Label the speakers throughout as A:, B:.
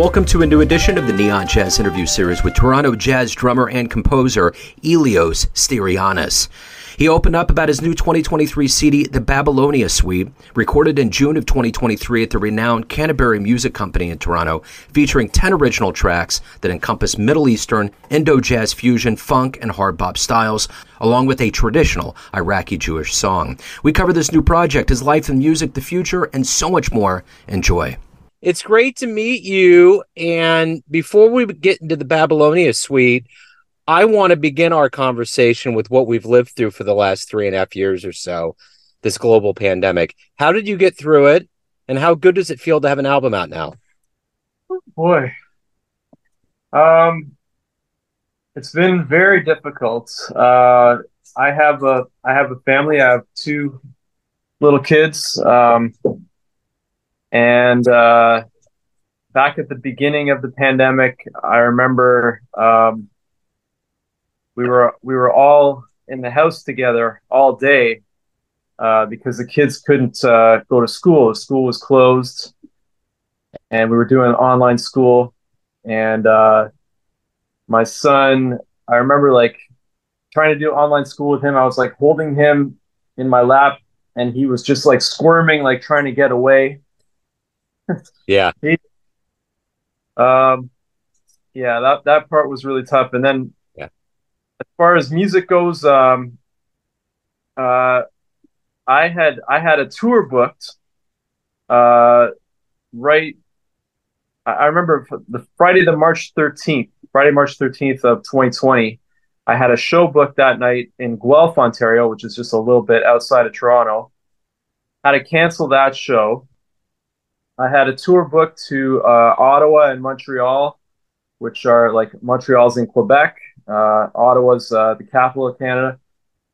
A: Welcome to a new edition of the Neon Jazz interview series with Toronto jazz drummer and composer Ilios Steryannis. He opened up about his new 2023 CD, The Babylonia Suite, recorded in June of 2023 at the renowned Canterbury Music Company in Toronto, featuring 10 original tracks that encompass Middle Eastern, Indo jazz fusion, funk, and hard bop styles, along with a traditional Iraqi Jewish song. We cover this new project, his life and music, the future, and so much more. Enjoy. It's great to meet you. And before we get into the Babylonia Suite, I want to begin our conversation with what we've lived through for the last three and a half years or so, this global pandemic. How did you get through it? And how good does it feel to have an album out now?
B: Boy. Um it's been very difficult. Uh I have a I have a family. I have two little kids. Um and uh back at the beginning of the pandemic, I remember um we were we were all in the house together all day uh, because the kids couldn't uh, go to school. The school was closed, and we were doing online school. And uh, my son, I remember like trying to do online school with him. I was like holding him in my lap, and he was just like squirming, like trying to get away.
A: Yeah.
B: he, um, yeah, that that part was really tough. And then yeah. as far as music goes, um, uh, I had I had a tour booked. Uh, right, I remember the Friday, the March thirteenth, Friday, March thirteenth of twenty twenty. I had a show booked that night in Guelph, Ontario, which is just a little bit outside of Toronto. Had to cancel that show. I had a tour booked to uh, Ottawa and Montreal, which are like Montreal's in Quebec, uh, Ottawa's uh, the capital of Canada.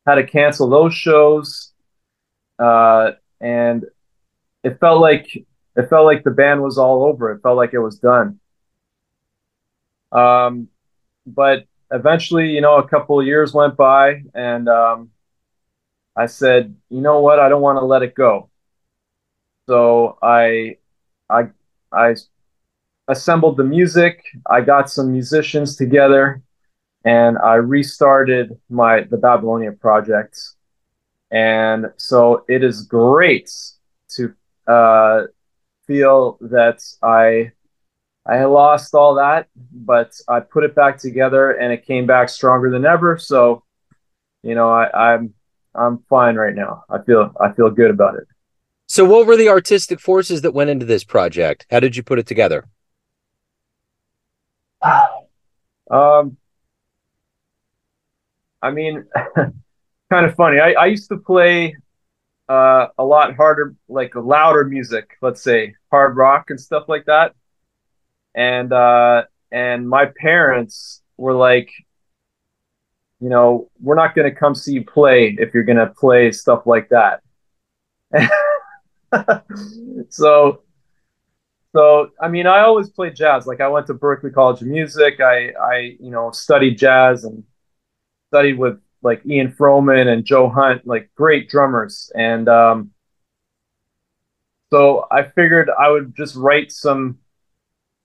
B: Had to cancel those shows, uh, and it felt like it felt like the band was all over. It felt like it was done. Um, but eventually, you know, a couple of years went by, and um, I said, you know what, I don't want to let it go. So I, I, I assembled the music. I got some musicians together and I restarted my the Babylonia project. And so it is great to uh, feel that I I lost all that, but I put it back together and it came back stronger than ever. So, you know, I, I'm I'm fine right now. I feel I feel good about it.
A: So what were the artistic forces that went into this project? How did you put it together?
B: um I mean, kind of funny. I, I used to play uh, a lot harder, like louder music, let's say hard rock and stuff like that. And uh, and my parents were like, you know, we're not going to come see you play if you're going to play stuff like that. so so I mean, I always played jazz. Like I went to Berklee College of Music. I I you know studied jazz and studied with like Ian Froman and Joe Hunt, like great drummers. And um, so I figured I would just write some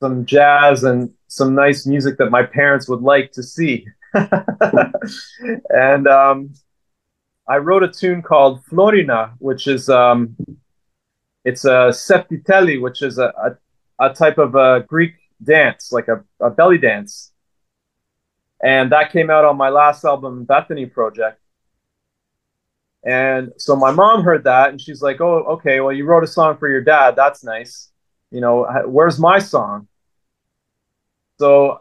B: some jazz and some nice music that my parents would like to see. and um, I wrote a tune called Florina, which is um, it's a tsifteteli, which is a, a, a type of a Greek dance, like a, a belly dance and that came out on my last album, Bethany Project. And so my mom heard that, and she's like, "Oh, okay. Well, you wrote a song for your dad. That's nice. You know, where's my song?" So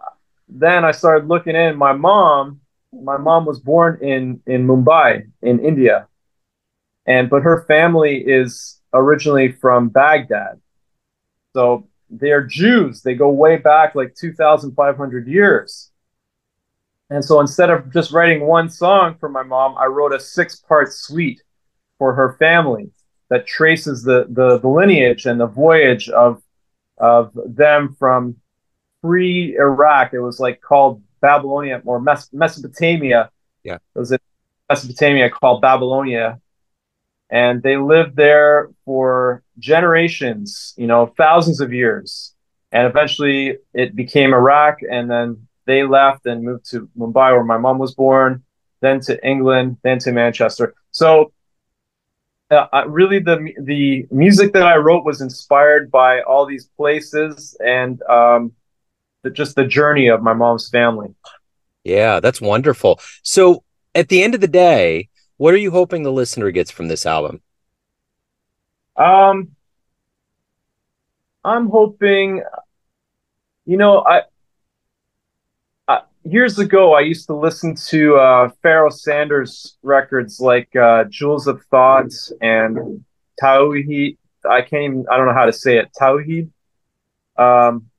B: then I started looking in. My mom, my mom was born in in Mumbai, in India, and but her family is originally from Baghdad. So they're Jews. They go way back, like two thousand five hundred years. And so instead of just writing one song for my mom, I wrote a six part suite for her family that traces the, the, the lineage and the voyage of, of them from pre Iraq. It was like called Babylonia or Mes- Mesopotamia.
A: Yeah.
B: It was in Mesopotamia called Babylonia. And they lived there for generations, you know, thousands of years. and eventually it became Iraq, and then they left and moved to Mumbai, where my mom was born, then to England, then to Manchester. So, uh, really, the the music that I wrote was inspired by all these places and um, the, just the journey of my mom's family.
A: Yeah, that's wonderful. So, at the end of the day, what are you hoping the listener gets from this album?
B: Um, I'm hoping, you know, I, I years ago I used to listen to uh, Pharoah Sanders records like uh, Jewels of Thoughts and Tauheed. I can't even I don't know how to say it. Tauheed. Um,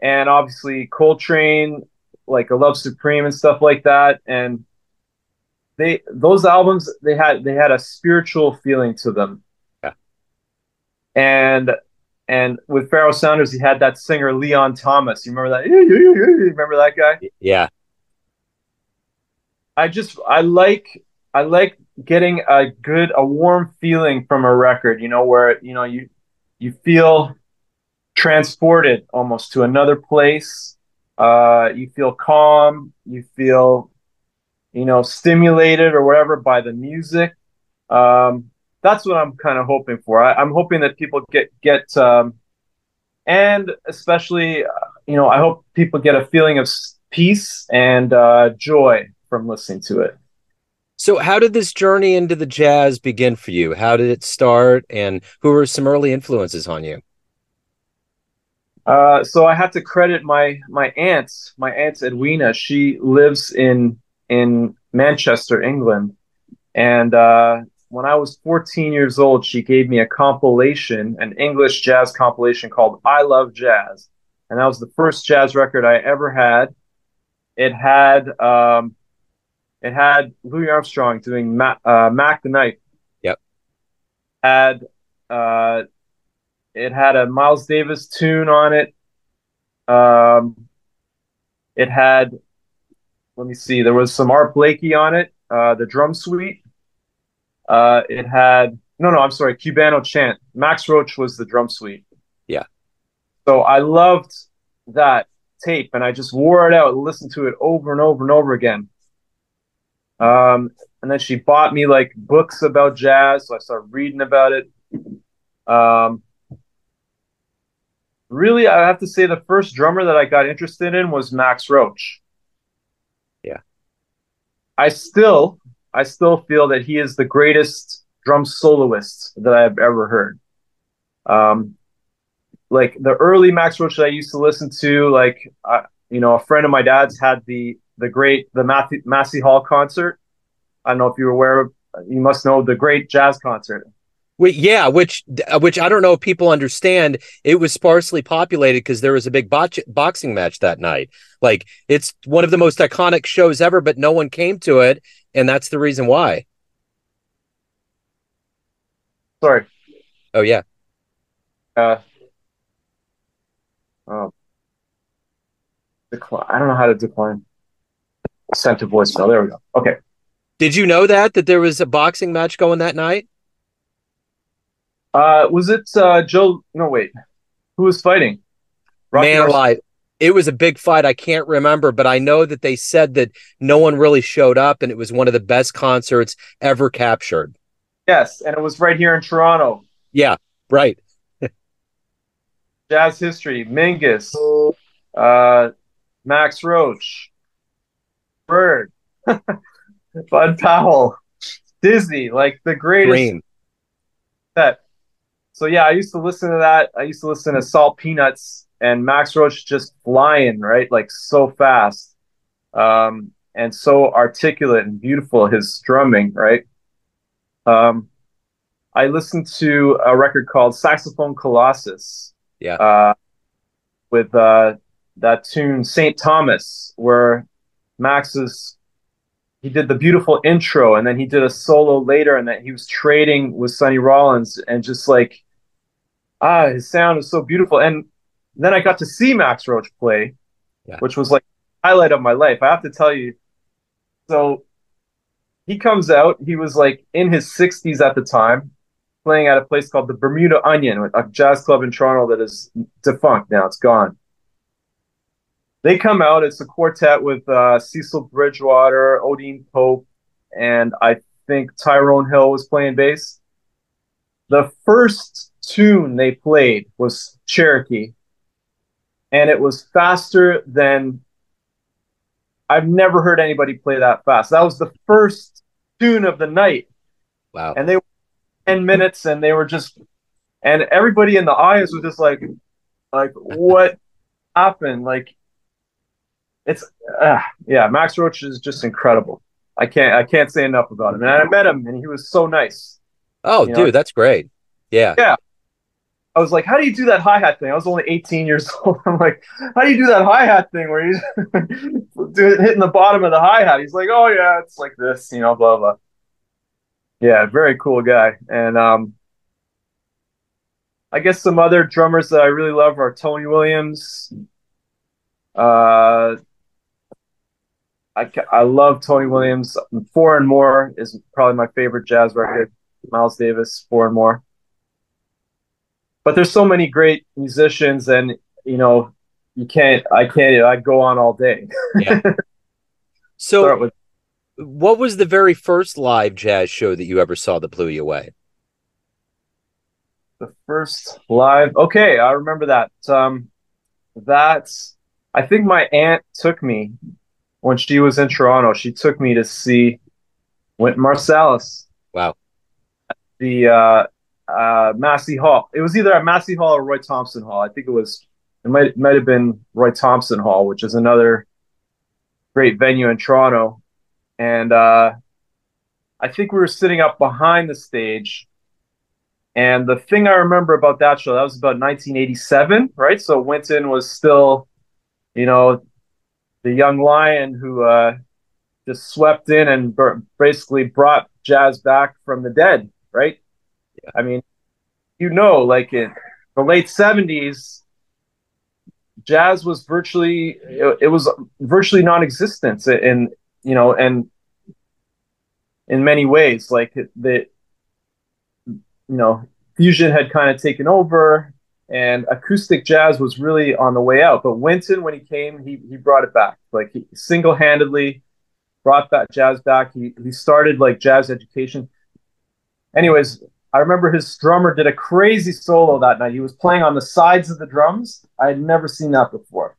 B: and obviously Coltrane, like a Love Supreme and stuff like that. And they those albums they had they had a spiritual feeling to them. Yeah. And and with Pharoah Sanders, he had that singer Leon Thomas. You remember that? You remember that guy?
A: Yeah.
B: I just I like I like getting a good a warm feeling from a record, you know, where you know you you feel transported almost to another place. Uh, you feel calm. You feel, you know, stimulated or whatever by the music. Um, that's what I'm kind of hoping for. I, am hoping that people get get, um, and especially, uh, you know, I hope people get a feeling of peace and uh, joy from listening to it.
A: So, how did this journey into the jazz begin for you? How did it start, and who were some early influences on you?
B: Uh, so I have to credit my my aunt, my aunt Edwina. She lives in in Manchester, England, and uh, when I was 14 years old, she gave me a compilation, an English jazz compilation called "I Love Jazz," and that was the first jazz record I ever had. It had um, it had Louis Armstrong doing Ma- uh, Mac the Knife.
A: Yep.
B: Had uh, it had a Miles Davis tune on it. Um, it had, let me see, there was some Art Blakey on it, uh, the drum suite. Uh, it had, no, no, I'm sorry, Cubano Chant. Max Roach was the drum suite.
A: Yeah.
B: So I loved that tape and I just wore it out and listened to it over and over and over again. Um, and then she bought me like books about jazz, so I started reading about it. Um, really, I have to say the first drummer that I got interested in was Max Roach. I still, I still feel that he is the greatest drum soloist that I've ever heard. Um, like the early Max Roach that I used to listen to, like, uh, you know, a friend of my dad's had the the great the Matthew, Massey Hall concert. I don't know if you're aware of. You must know the great jazz concert.
A: Yeah, which uh, which I don't know if people understand. It was sparsely populated because there was a big botch- boxing match that night. Like it's one of the most iconic shows ever, but no one came to it, and that's the reason why.
B: Sorry.
A: Oh yeah.
B: Uh. Oh. Decline. I don't know how to decline. Sent to voicemail. There we go. Okay.
A: Did you know that that there was a boxing match going that night?
B: Uh, was it uh, Joe? No, wait. Who was fighting?
A: Rocky Man alive. It was a big fight. I can't remember, but I know that they said that no one really showed up, and it was one of the best concerts ever captured.
B: Yes, and it was right here in Toronto.
A: Yeah, right.
B: Jazz history: Mingus, uh, Max Roach, Bird, Bud Powell, Dizzy, like the greatest. Green. That so yeah, I used to listen to that. I used to listen to Salt Peanuts and Max Roach just flying right, like so fast, um, and so articulate and beautiful. His strumming, right? Um, I listened to a record called Saxophone Colossus.
A: Yeah. Uh,
B: with uh, that tune Saint Thomas, where Max is he did the beautiful intro and then he did a solo later and that he was trading with Sonny Rollins and just like ah, his sound is so beautiful. And then I got to see Max Roach play, yeah. which was like highlight of my life. I have to tell you. So he comes out. He was like in his 60s at the time, playing at a place called the Bermuda Onion, a jazz club in Toronto that is defunct now. It's gone. They come out. It's a quartet with uh, Cecil Bridgewater, Odean Pope, and I think Tyrone Hill was playing bass. The first tune they played was Cherokee, and it was faster than I've never heard anybody play that fast. That was the first tune of the night.
A: Wow.
B: And they were 10 minutes and they were just and everybody in the audience was just like like what happened? Like it's uh, yeah, Max Roach is just incredible. I can't I can't say enough about him. And I met him and he was so nice.
A: Oh, you dude, know? that's great. Yeah.
B: Yeah. I was like, how do you do that hi hat thing? I was only 18 years old. I'm like, how do you do that hi hat thing where he's hitting the bottom of the hi hat? He's like, oh yeah, it's like this, you know, blah blah. Yeah, very cool guy. And um, I guess some other drummers that I really love are Tony Williams. Uh, I I love Tony Williams. Four and More is probably my favorite jazz record. Miles Davis, Four and More but there's so many great musicians and you know you can't i can't i go on all day.
A: Yeah. So with- what was the very first live jazz show that you ever saw that blew you away?
B: The first live okay i remember that. Um that's i think my aunt took me when she was in toronto. She took me to see Wynton Marsalis.
A: Wow.
B: The uh uh, Massey Hall. It was either at Massey Hall or Roy Thompson Hall. I think it was. It might might have been Roy Thompson Hall, which is another great venue in Toronto. And uh, I think we were sitting up behind the stage. And the thing I remember about that show, that was about 1987, right? So Wynton was still, you know, the young lion who uh, just swept in and basically brought jazz back from the dead, right? I mean, you know, like in the late seventies, jazz was virtually it, was virtually non-existent in you know and in many ways like the you know fusion had kind of taken over and acoustic jazz was really on the way out. But Wynton when he came he he brought it back. Like he single-handedly brought that jazz back. He he started like jazz education. Anyways I remember his drummer did a crazy solo that night. He was playing on the sides of the drums. I had never seen that before.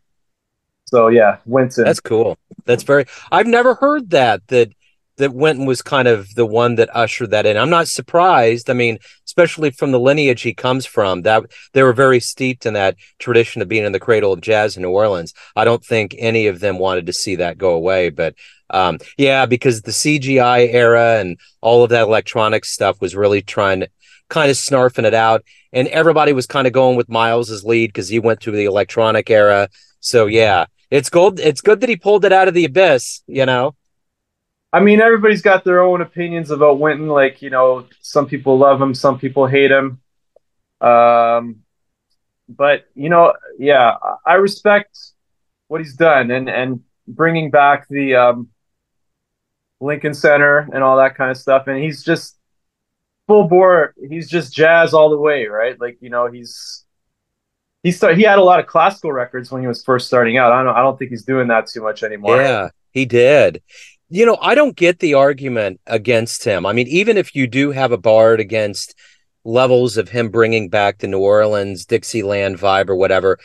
B: So yeah, Wynton.
A: That's cool. That's very. I've never heard that. That that Wynton was kind of the one that ushered that in. I'm not surprised. I mean, especially from the lineage he comes from, that they were very steeped in that tradition of being in the cradle of jazz in New Orleans. I don't think any of them wanted to see that go away, but um, yeah, because the CGI era and all of that electronic stuff was really trying to kind of snarfing it out. And everybody was kind of going with Miles's lead because he went through the electronic era. So yeah, it's good. It's good that he pulled it out of the abyss, you know?
B: I mean, everybody's got their own opinions about Wynton. Like, you know, some people love him, some people hate him. Um, but you know, yeah, I respect what he's done and and bringing back the um, Lincoln Center and all that kind of stuff. And he's just full bore. He's just jazz all the way, right? Like you know, he's he start he had a lot of classical records when he was first starting out. I don't I don't think he's doing that too much anymore.
A: Yeah, he did. You know, I don't get the argument against him. I mean, even if you do have a bard against levels of him bringing back the New Orleans Dixieland vibe or whatever,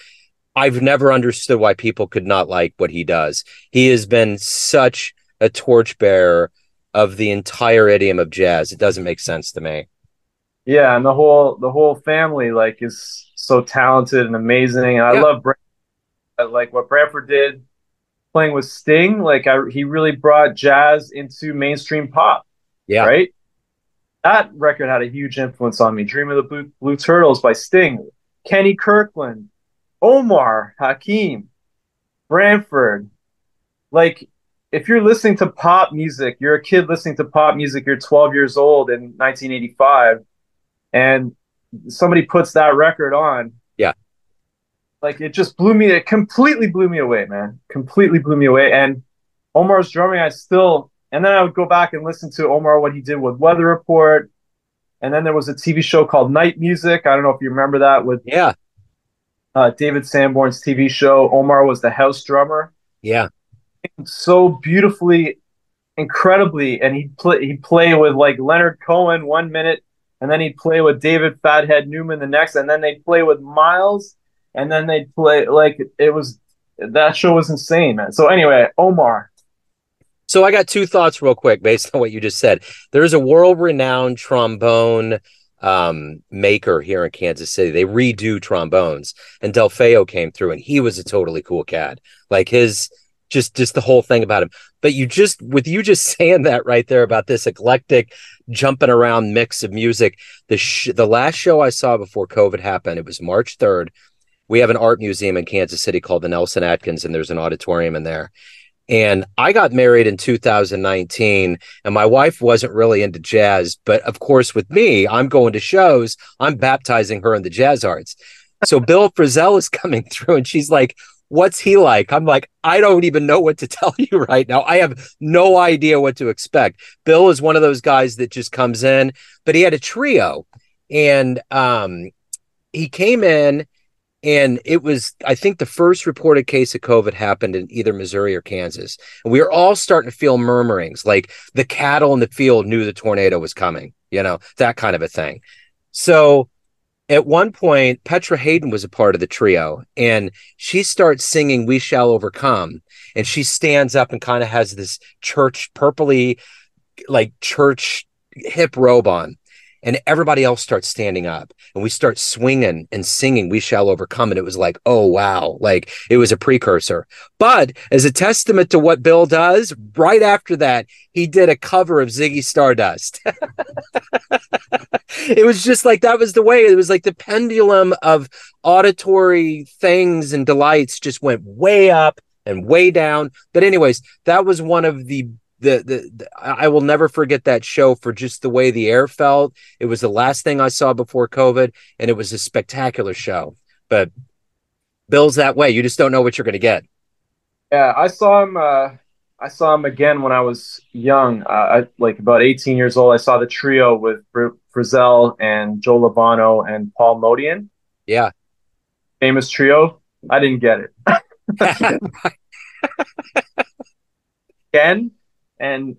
A: I've never understood why people could not like what he does. He has been such a torchbearer of the entire idiom of jazz. It doesn't make sense to me.
B: Yeah, and the whole the whole family like is so talented and amazing. And I yeah. love like what Branford did playing with Sting. Like I, he really brought jazz into mainstream pop.
A: Yeah,
B: right. That record had a huge influence on me. Dream of the Blue, Blue Turtles by Sting, Kenny Kirkland, Omar Hakim, Branford. Like if you're listening to pop music, you're a kid listening to pop music, you're 12 years old in 1985, and somebody puts that record on. Like it just blew me, it completely blew me away, man. Completely blew me away. And Omar's drumming, I still, and then I would go back and listen to Omar, what he did with Weather Report and then there was a TV show called Night Music. I don't know if you remember that with
A: yeah
B: uh, David Sanborn's TV show. Omar was the house drummer.
A: Yeah,
B: so beautifully, incredibly, and he'd play he'd play with like Leonard Cohen one minute, and then he'd play with David Fathead Newman the next, and then they'd play with Miles, and then they'd play like it was that show was insane, man. So anyway, Omar.
A: So I got two thoughts real quick based on what you just said. There's a world-renowned trombone um, maker here in Kansas City. They redo trombones, and Delfeayo came through, and he was a totally cool cat. Like his just just the whole thing about him. But you just with you just saying that right there about this eclectic jumping around mix of music. The sh- the last show I saw before COVID happened, it was March 3rd. We have an art museum in Kansas City called the Nelson Atkins and there's an auditorium in there. And I got married in 2019, and my wife wasn't really into jazz. But of course, with me, I'm going to shows, I'm baptizing her in the jazz arts. So Bill Frisell is coming through, and she's like, What's he like? I'm like, I don't even know what to tell you right now. I have no idea what to expect. Bill is one of those guys that just comes in, but he had a trio, and um, he came in and it was, I think, the first reported case of COVID happened in either Missouri or Kansas. And we were all starting to feel murmurings, like the cattle in the field knew the tornado was coming, you know, that kind of a thing. So at one point, Petra Haden was a part of the trio, and she starts singing We Shall Overcome. And she stands up and kind of has this church, purpley, like church hip robe on and everybody else starts standing up and we start swinging and singing we shall overcome. And it was like oh wow. Like it was a precursor. But as a testament to what bill does right after that he did a cover of ziggy stardust. It was just like that was the way it was like the pendulum of auditory things and delights just went way up and way down. But anyways that was one of the the, the, the I will never forget that show for just the way the air felt. It was the last thing I saw before COVID, and it was a spectacular show. But Bill's that way. You just don't know what you're going to get.
B: Yeah, I saw him. Uh, I saw him again when I was young. Uh, I, like about 18 years old. I saw the trio with Fr- Frisell and Joe Lovano and Paul Motian.
A: Yeah,
B: famous trio. I didn't get it. Again, and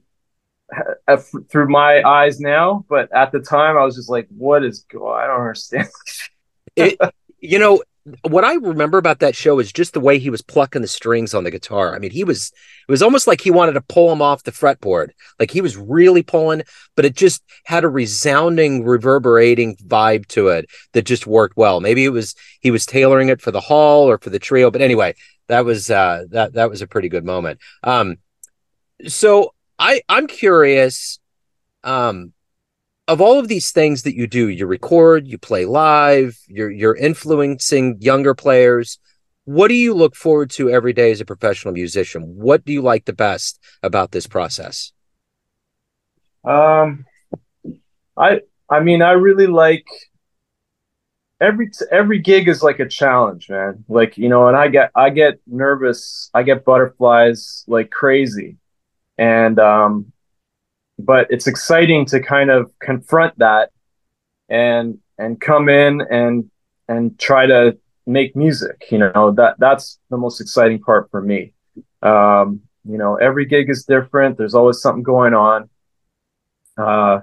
B: uh, through my eyes now, but at the time I was just like, "What is? I don't understand."
A: it, you know what I remember about that show is just the way he was plucking the strings on the guitar. I mean, he was it was almost like he wanted to pull him off the fretboard, like he was really pulling, but it just had a resounding, reverberating vibe to it that just worked well. Maybe it was he was tailoring it for the hall or for the trio, but anyway, that was uh, that that was a pretty good moment. Um, so I I'm curious um of all of these things that you do, you record, you play live, you're you're influencing younger players. What do you look forward to every day as a professional musician? What do you like the best about this process?
B: Um I I mean I really like every every gig is like a challenge, man. Like, you know, and I get I get nervous, I get butterflies like crazy and um, but it's exciting to kind of confront that and and come in and and try to make music you know that that's the most exciting part for me. Um, you know every gig is different. There's always something going on. Uh,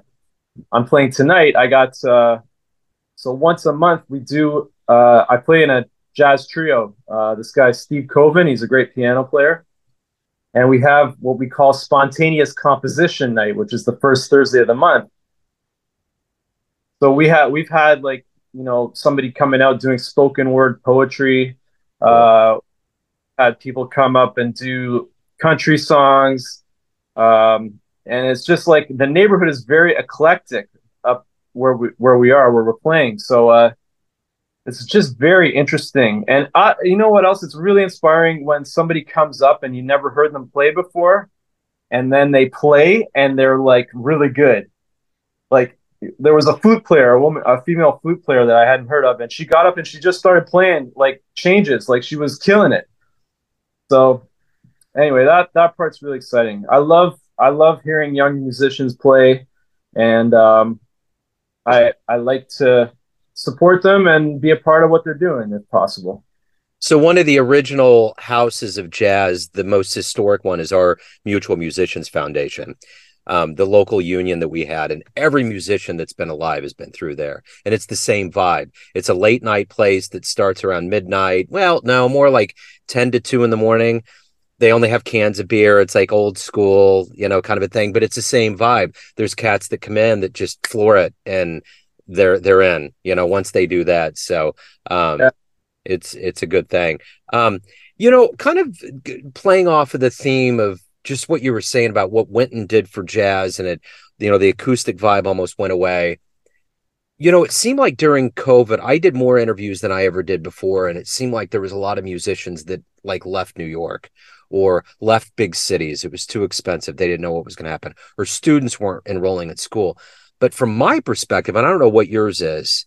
B: i'm playing tonight. I got uh, so once a month we do uh, i play in a jazz trio. Uh, this guy steve coven he's a great piano player and we have what we call spontaneous composition night, which is the first Thursday of the month. So we have we've had like you know somebody coming out doing spoken word poetry. Uh, had people come up and do country songs, um, and it's just like the neighborhood is very eclectic up where we where we are where we're playing. So uh, it's just very interesting. And I, you know what else? It's really inspiring when somebody comes up and you never heard them play before, and then they play and they're like really good. Like there was a flute player, a woman, a female flute player that I hadn't heard of, and she got up and she just started playing like changes, like she was killing it. So anyway, that that part's really exciting. I love I love hearing young musicians play, and um, I I like to support them and be a part of what they're doing if possible.
A: So one of the original houses of jazz, the most historic one, is our Mutual Musicians Foundation, um, the local union that we had, and every musician that's been alive has been through there, and it's the same vibe. It's a late night place that starts around midnight. Well, no, more like ten to two in the morning. They only have cans of beer. It's like old school, you know, kind of a thing, but it's the same vibe. There's cats that come in that just floor it and they're they're in, you know, once they do that. So um yeah it's it's a good thing. Um, you know, kind of playing off of the theme of just what you were saying about what Wynton did for jazz, and it, you know, the acoustic vibe almost went away. You know, it seemed like during COVID, I did more interviews than I ever did before, and it seemed like there was a lot of musicians that like left New York or left big cities. It was too expensive; they didn't know what was going to happen, or students weren't enrolling at school. But from my perspective, and I don't know what yours is,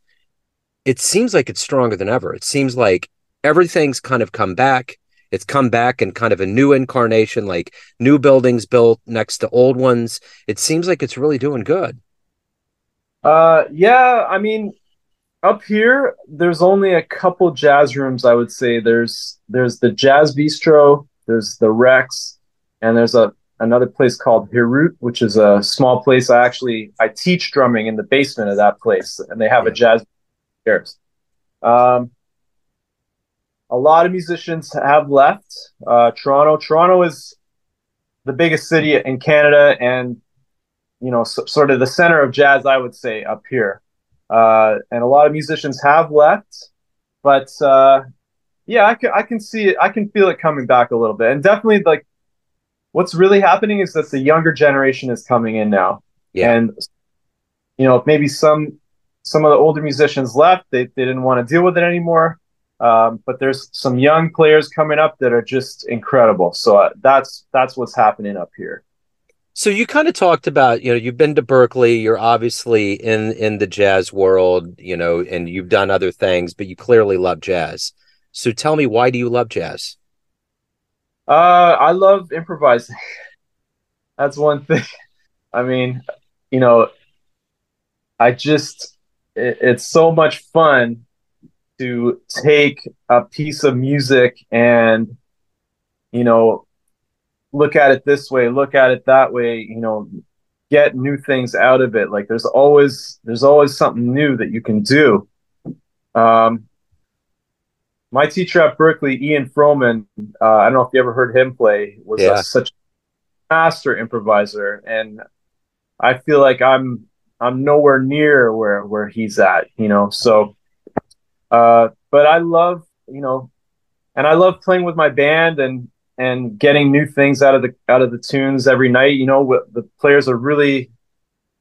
A: it seems like it's stronger than ever. It seems like everything's kind of come back. It's come back in kind of a new incarnation, like new buildings built next to old ones. It seems like it's really doing good.
B: Uh, yeah. I mean, up here, there's only a couple jazz rooms. I would say there's there's the Jazz Bistro, there's the Rex, and there's a another place called Hirut, which is a small place. I actually I teach drumming in the basement of that place, and they have yeah. a jazz cares? Um, a lot of musicians have left uh, Toronto. Toronto is the biggest city in Canada, and you know, so, sort of the center of jazz, I would say, up here. Uh, and a lot of musicians have left, but uh, yeah, I can I can see it. I can feel it coming back a little bit, and definitely like what's really happening is that the younger generation is coming in now, yeah. and you know maybe some some of the older musicians left. They, they didn't want to deal with it anymore. Um, but there's some young players coming up that are just incredible. So uh, that's that's what's happening up here.
A: So you kind of talked about, you know, you've been to Berklee, you're obviously in in the jazz world, you know, and you've done other things, but you clearly love jazz. So tell me, why do you love jazz?
B: Uh, I love improvising. That's one thing. I mean, you know, I just it, it's so much fun to take a piece of music and you know look at it this way look at it that way you know get new things out of it like there's always there's always something new that you can do um my teacher at Berklee, ian froman uh, i don't know if you ever heard him play was yeah. a, such a master improviser and i feel like i'm I'm nowhere near where where he's at, you know. So, uh, but I love, you know, and I love playing with my band and and getting new things out of the out of the tunes every night. You know, the players are really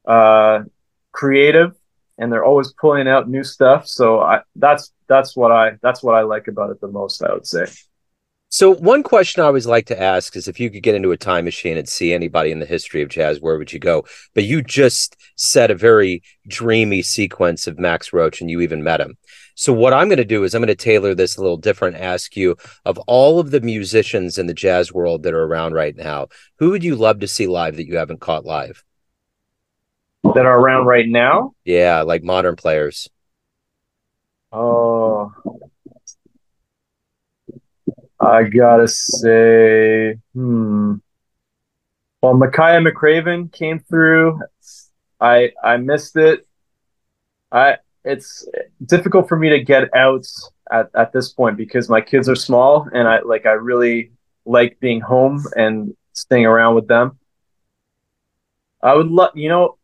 B: uh, creative and they're always pulling out new stuff. So I that's that's what I that's what I like about it the most. I would say.
A: So one question I always like to ask is if you could get into a time machine and see anybody in the history of jazz, where would you go? But you just said a very dreamy sequence of Max Roach and you even met him. So what I'm going to do is I'm going to tailor this a little different, ask you of all of the musicians in the jazz world that are around right now, who would you love to see live that you haven't caught live?
B: That are around right now?
A: Yeah, like modern players.
B: Oh, I gotta say, hmm. Well, Makaya McCraven came through. I I missed it. I it's difficult for me to get out at, at this point because my kids are small and I like I really like being home and staying around with them. I would love, you know,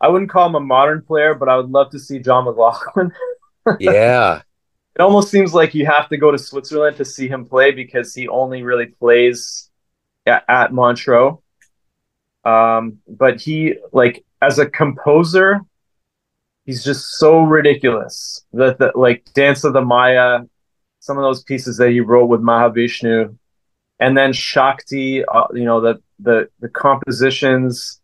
B: I wouldn't call him a modern player, but I would love to see John McLaughlin.
A: yeah,
B: it almost seems like you have to go to Switzerland to see him play because he only really plays at, at Montreux. Um, but he like as a composer, he's just so ridiculous. That the like Dance of the Maya, some of those pieces that he wrote with Mahavishnu, and then Shakti, uh, you know the the the compositions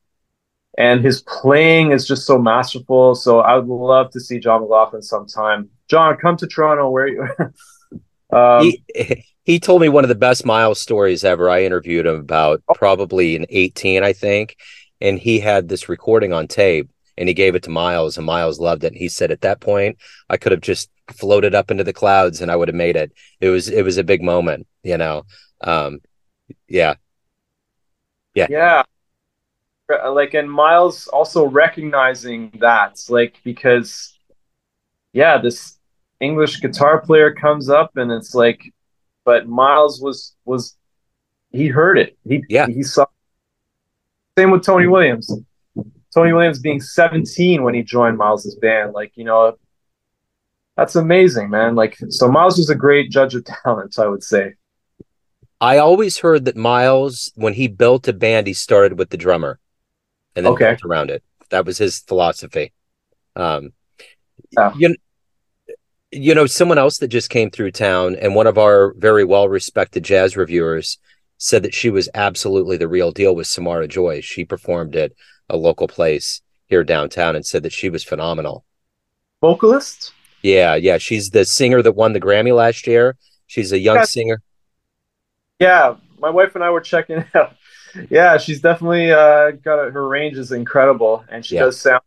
B: and his playing is just so masterful. So I would love to see John McLaughlin sometime. John, come to Toronto. Where you?
A: um, he he told me one of the best Miles stories ever. I interviewed him about probably in eighteen, I think, and he had this recording on tape. and he gave it to Miles, and Miles loved it. And he said at that point, I could have just floated up into the clouds and I would have made it. It was it was a big moment, you know. Um, yeah,
B: yeah, yeah. Uh, like, and Miles also recognizing that, like, because yeah, this English guitar player comes up and it's like, but Miles was was he heard it. He
A: yeah
B: he saw. Same with Tony Williams. Tony Williams being 17 when he joined Miles's band, like you know, that's amazing, man. Like so, Miles was a great judge of talent, I would say.
A: I always heard that Miles, when he built a band, he started with the drummer, and then okay. built around it. That was his philosophy. Um, yeah. you, you know, someone else that just came through town, and one of our very well respected jazz reviewers said that she was absolutely the real deal with Samara Joy. She performed at a local place here downtown and said that she was phenomenal.
B: Vocalist?
A: Yeah, yeah. She's the singer that won the Grammy last year. She's a young yeah. singer.
B: Yeah, my wife and I were checking out. Yeah, she's definitely uh, got a, her range is incredible, and she yeah. does sound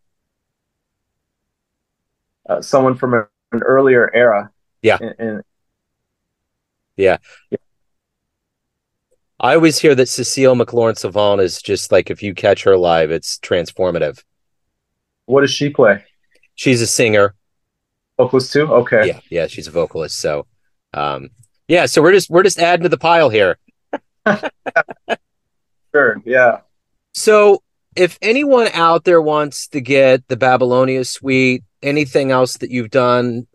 B: uh, someone from a an earlier era.
A: Yeah. yeah. yeah. I always hear that Cecile McLorin Salvant is just like if you catch her live, it's transformative.
B: What does she play?
A: She's a singer.
B: Vocalist too? Okay.
A: Yeah, yeah, she's a vocalist. So um yeah, so we're just we're just adding to the pile here.
B: yeah.
A: So if anyone out there wants to get the Babylonia suite anything else that you've done,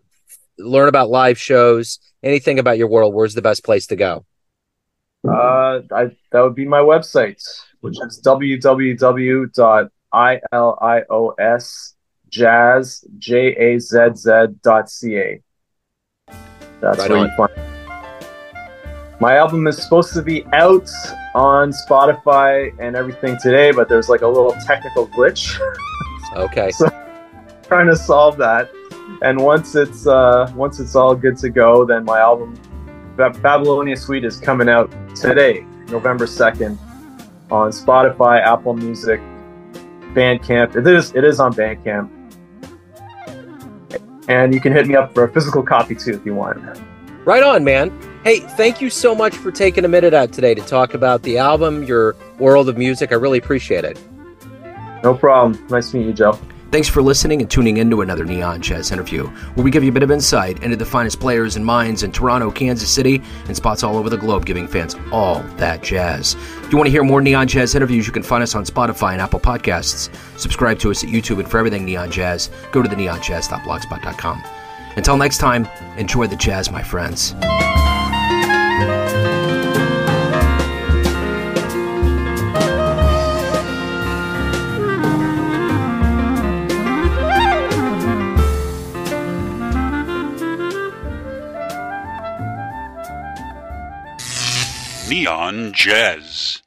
A: learn about live shows, anything about your world, where's the best place to go?
B: Uh, I, that would be my website, which is www.iliosjazzjazz.ca. That's right where on. you find. My album is supposed to be out on Spotify and everything today, but there's like a little technical glitch.
A: Okay.
B: so trying to solve that. And once it's uh, once it's all good to go, then my album Babylonia Suite is coming out today, November second, on Spotify, Apple Music, Bandcamp. It is it is on Bandcamp, and you can hit me up for a physical copy too if you want.
A: Right on, man. Hey, thank you so much for taking a minute out today to talk about the album, your world of music. I really appreciate it.
B: No problem. Nice to meet you, Joe.
A: Thanks for listening and tuning in to another Neon Jazz interview, where we give you a bit of insight into the finest players and minds in Toronto, Kansas City, and spots all over the globe, giving fans all that jazz. If you want to hear more Neon Jazz interviews, you can find us on Spotify and Apple Podcasts. Subscribe to us at YouTube, and for everything Neon Jazz, go to the neonjazz.blogspot.com. Until next time, enjoy the jazz, my friends.
C: Neon Jazz.